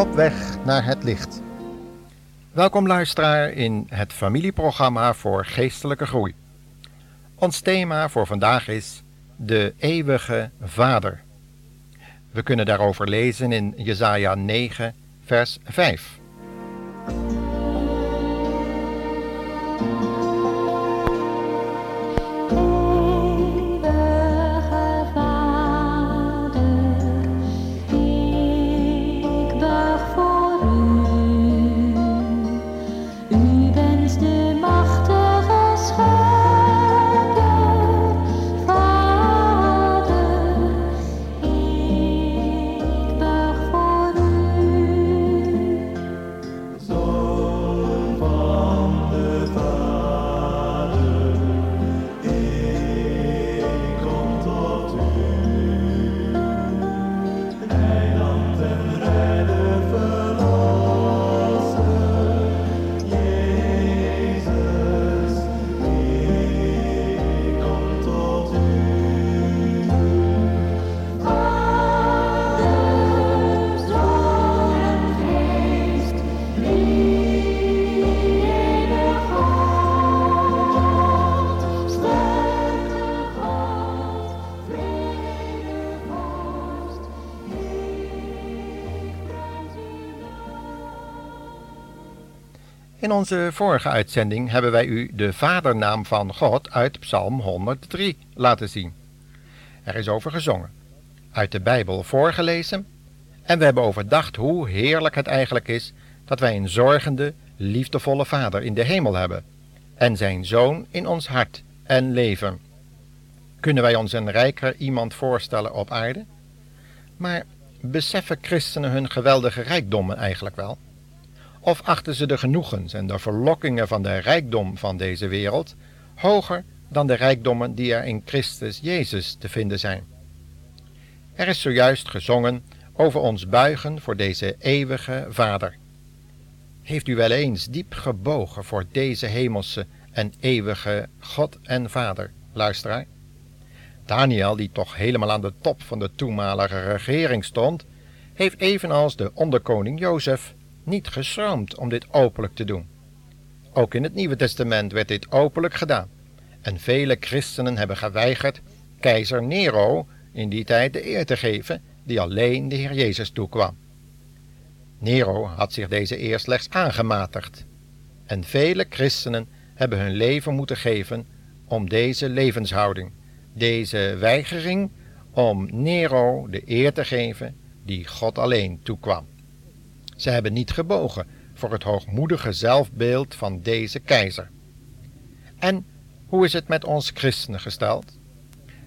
Op weg naar het licht. Welkom luisteraar in het familieprogramma voor geestelijke groei. Ons thema voor vandaag is de eeuwige Vader. We kunnen daarover lezen in Jesaja 9, vers 5. In onze vorige uitzending hebben wij u de vadernaam van God uit Psalm 103 laten zien. Er is over gezongen, uit de Bijbel voorgelezen en we hebben overdacht hoe heerlijk het eigenlijk is dat wij een zorgende, liefdevolle Vader in de hemel hebben en zijn Zoon in ons hart en leven. Kunnen wij ons een rijker iemand voorstellen op aarde? Maar beseffen christenen hun geweldige rijkdommen eigenlijk wel? Of achten ze de genoegens en de verlokkingen van de rijkdom van deze wereld hoger dan de rijkdommen die er in Christus Jezus te vinden zijn? Er is zojuist gezongen over ons buigen voor deze eeuwige Vader. Heeft u wel eens diep gebogen voor deze hemelse en eeuwige God en Vader, luisteraar? Daniel, die toch helemaal aan de top van de toenmalige regering stond, heeft evenals de onderkoning Jozef niet geschroomd om dit openlijk te doen. Ook in het Nieuwe Testament werd dit openlijk gedaan. En vele christenen hebben geweigerd keizer Nero in die tijd de eer te geven die alleen de Heer Jezus toekwam. Nero had zich deze eer slechts aangematigd. En vele christenen hebben hun leven moeten geven om deze levenshouding, deze weigering om Nero de eer te geven die God alleen toekwam. Ze hebben niet gebogen voor het hoogmoedige zelfbeeld van deze keizer. En hoe is het met ons christenen gesteld?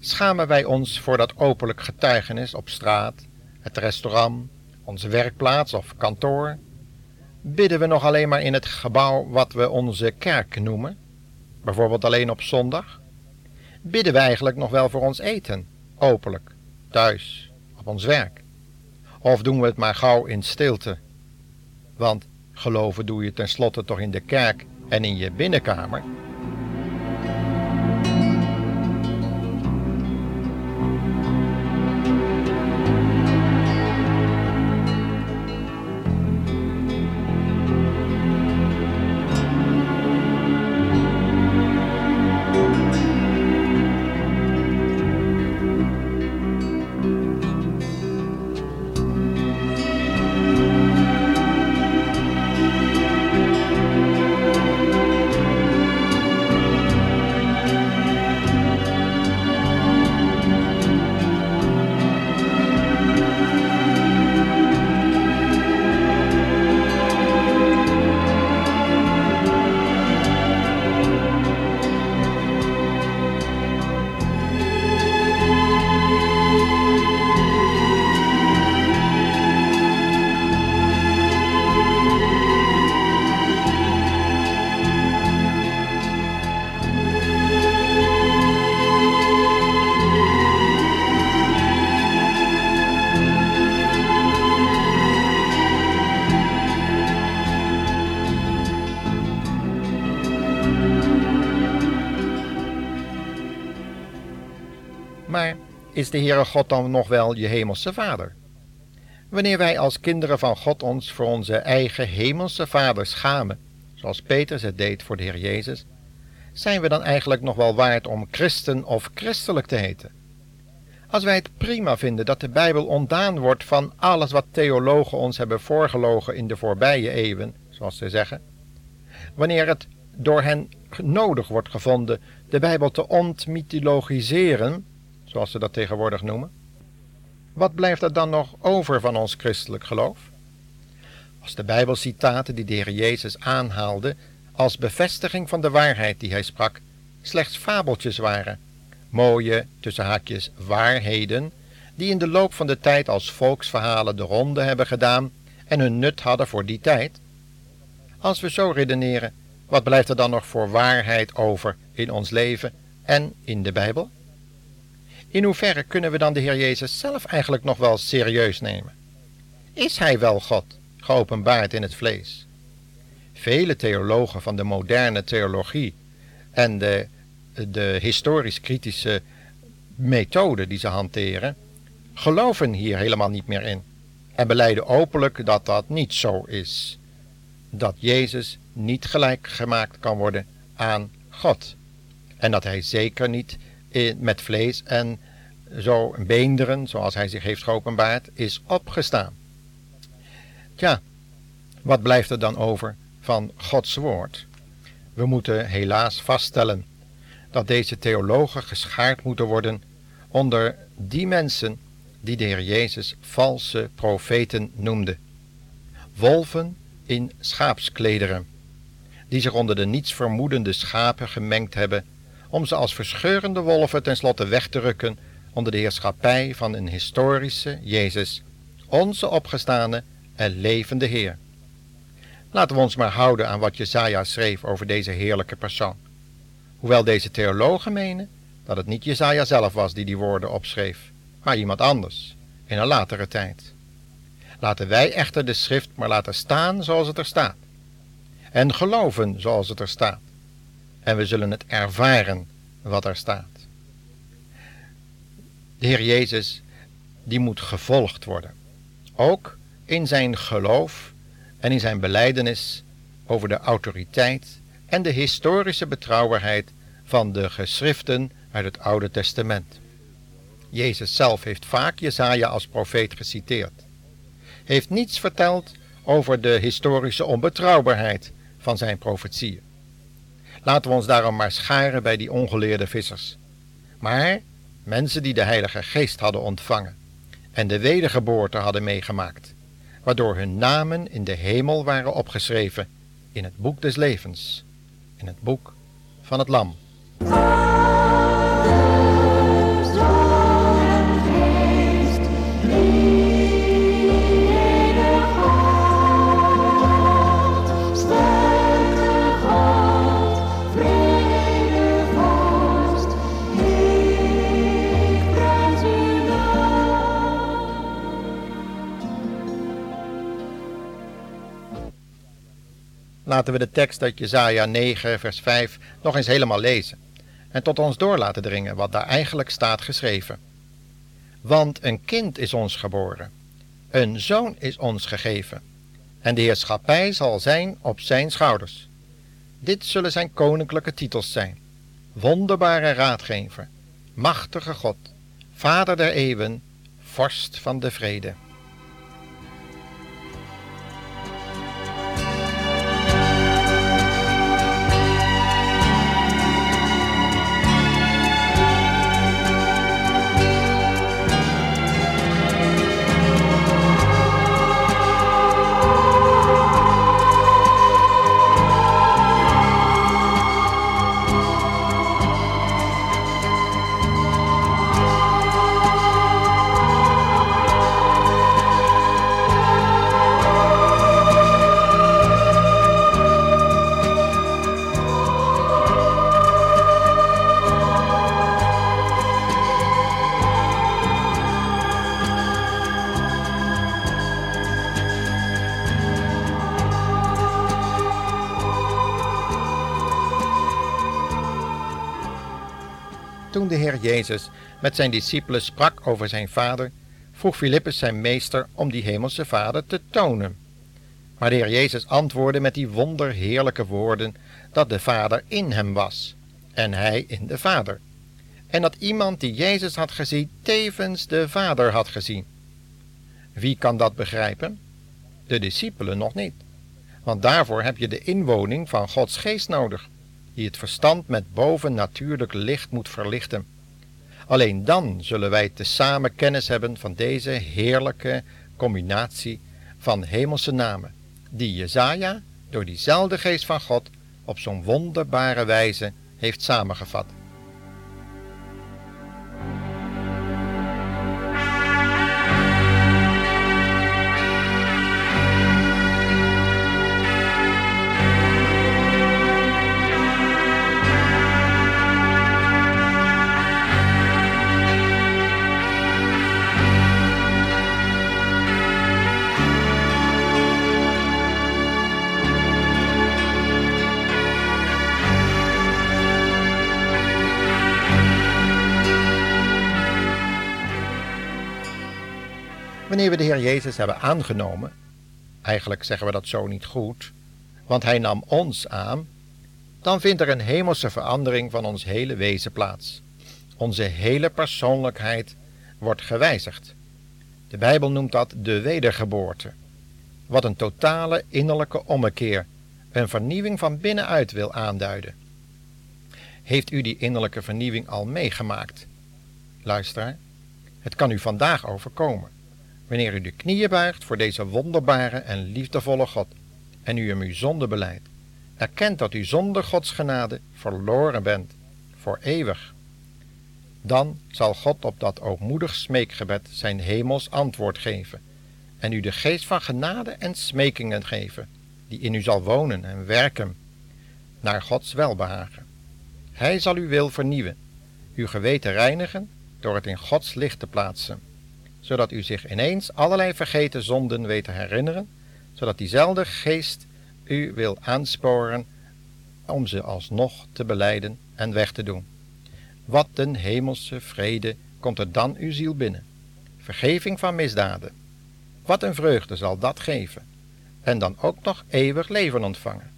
Schamen wij ons voor dat openlijk getuigenis op straat, het restaurant, onze werkplaats of kantoor? Bidden we nog alleen maar in het gebouw wat we onze kerk noemen, bijvoorbeeld alleen op zondag? Bidden we eigenlijk nog wel voor ons eten, openlijk, thuis, op ons werk? Of doen we het maar gauw in stilte want geloven doe je tenslotte toch in de kerk en in je binnenkamer. Is de Heere God dan nog wel je hemelse Vader? Wanneer wij als kinderen van God ons voor onze eigen hemelse Vader schamen, zoals Petrus het deed voor de Heer Jezus, zijn we dan eigenlijk nog wel waard om christen of christelijk te heten? Als wij het prima vinden dat de Bijbel ontdaan wordt van alles wat theologen ons hebben voorgelogen in de voorbije eeuwen, zoals ze zeggen, wanneer het door hen nodig wordt gevonden de Bijbel te ontmythologiseren, zoals ze dat tegenwoordig noemen, wat blijft er dan nog over van ons christelijk geloof? Als de Bijbelcitaten die de Heer Jezus aanhaalde als bevestiging van de waarheid die hij sprak, slechts fabeltjes waren, mooie, tussen haakjes, waarheden, die in de loop van de tijd als volksverhalen de ronde hebben gedaan en hun nut hadden voor die tijd? Als we zo redeneren, wat blijft er dan nog voor waarheid over in ons leven en in de Bijbel? In hoeverre kunnen we dan de Heer Jezus zelf eigenlijk nog wel serieus nemen? Is Hij wel God, geopenbaard in het vlees? Vele theologen van de moderne theologie en de, de historisch-kritische methode die ze hanteren, geloven hier helemaal niet meer in en beleiden openlijk dat dat niet zo is. Dat Jezus niet gelijk gemaakt kan worden aan God. En dat hij zeker niet met vlees en zo beenderen, zoals hij zich heeft geopenbaard, is opgestaan. Tja, wat blijft er dan over van Gods woord? We moeten helaas vaststellen dat deze theologen geschaard moeten worden onder die mensen die de Heer Jezus valse profeten noemde. Wolven in schaapsklederen, die zich onder de niets vermoedende schapen gemengd hebben om ze als verscheurende wolven tenslotte weg te rukken onder de heerschappij van een historische Jezus, onze opgestane en levende Heer. Laten we ons maar houden aan wat Jesaja schreef over deze heerlijke persoon. Hoewel deze theologen menen dat het niet Jesaja zelf was die die woorden opschreef, maar iemand anders, in een latere tijd. Laten wij echter de schrift maar laten staan zoals het er staat. En geloven zoals het er staat. En we zullen het ervaren wat er staat. De Heer Jezus, die moet gevolgd worden. Ook in zijn geloof en in zijn beleidenis over de autoriteit en de historische betrouwbaarheid van de geschriften uit het Oude Testament. Jezus zelf heeft vaak Jesaja als profeet geciteerd. Heeft niets verteld over de historische onbetrouwbaarheid van zijn profetieën. Laten we ons daarom maar scharen bij die ongeleerde vissers. Maar mensen die de Heilige Geest hadden ontvangen en de wedergeboorte hadden meegemaakt, waardoor hun namen in de hemel waren opgeschreven in het boek des levens, in het boek van het Lam. Laten we de tekst uit Jesaja 9, vers 5 nog eens helemaal lezen. En tot ons door laten dringen wat daar eigenlijk staat geschreven. Want een kind is ons geboren, een zoon is ons gegeven, en de heerschappij zal zijn op zijn schouders. Dit zullen zijn koninklijke titels zijn: Wonderbare Raadgever, Machtige God, Vader der eeuwen, Vorst van de vrede. Jezus met zijn discipelen sprak over zijn Vader, vroeg Filippus zijn meester om die hemelse vader te tonen. Maar de Heer Jezus antwoordde met die wonderheerlijke woorden dat de vader in hem was en hij in de vader. En dat iemand die Jezus had gezien tevens de vader had gezien. Wie kan dat begrijpen? De discipelen nog niet. Want daarvoor heb je de inwoning van Gods geest nodig, die het verstand met bovennatuurlijk licht moet verlichten. Alleen dan zullen wij tezamen kennis hebben van deze heerlijke combinatie van hemelse namen, die Jezaja door diezelfde geest van God op zo'n wonderbare wijze heeft samengevat. Wanneer we de Heer Jezus hebben aangenomen, eigenlijk zeggen we dat zo niet goed, want Hij nam ons aan, dan vindt er een hemelse verandering van ons hele wezen plaats. Onze hele persoonlijkheid wordt gewijzigd. De Bijbel noemt dat de wedergeboorte, wat een totale innerlijke ommekeer, een vernieuwing van binnenuit wil aanduiden. Heeft u die innerlijke vernieuwing al meegemaakt? Luisteraar, het kan u vandaag overkomen wanneer u de knieën buigt voor deze wonderbare en liefdevolle God en u hem uw zonde beleidt. Erkent dat u zonder Gods genade verloren bent, voor eeuwig. Dan zal God op dat ootmoedig smeekgebed zijn hemels antwoord geven en u de geest van genade en smekingen geven, die in u zal wonen en werken, naar Gods welbehagen. Hij zal uw wil vernieuwen, uw geweten reinigen door het in Gods licht te plaatsen zodat u zich ineens allerlei vergeten zonden weet te herinneren, zodat diezelfde geest u wil aansporen om ze alsnog te beleiden en weg te doen. Wat een hemelse vrede komt er dan uw ziel binnen. Vergeving van misdaden. Wat een vreugde zal dat geven. En dan ook nog eeuwig leven ontvangen.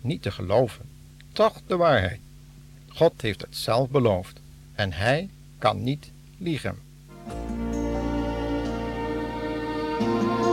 Niet te geloven, toch de waarheid. God heeft het zelf beloofd en hij kan niet liegen. Thank you.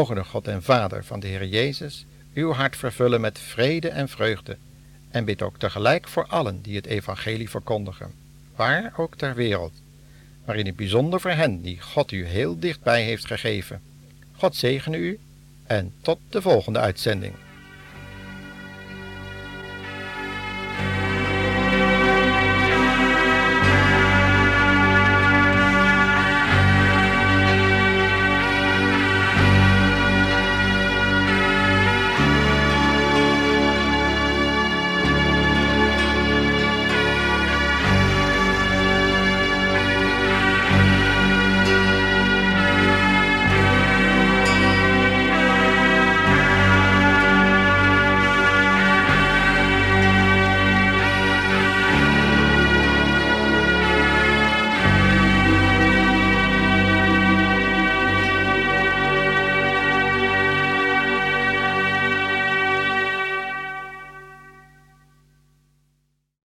Mogen de God en Vader van de Heer Jezus uw hart vervullen met vrede en vreugde. En bid ook tegelijk voor allen die het evangelie verkondigen, waar ook ter wereld, maar in het bijzonder voor hen die God u heel dichtbij heeft gegeven. God zegene u en tot de volgende uitzending.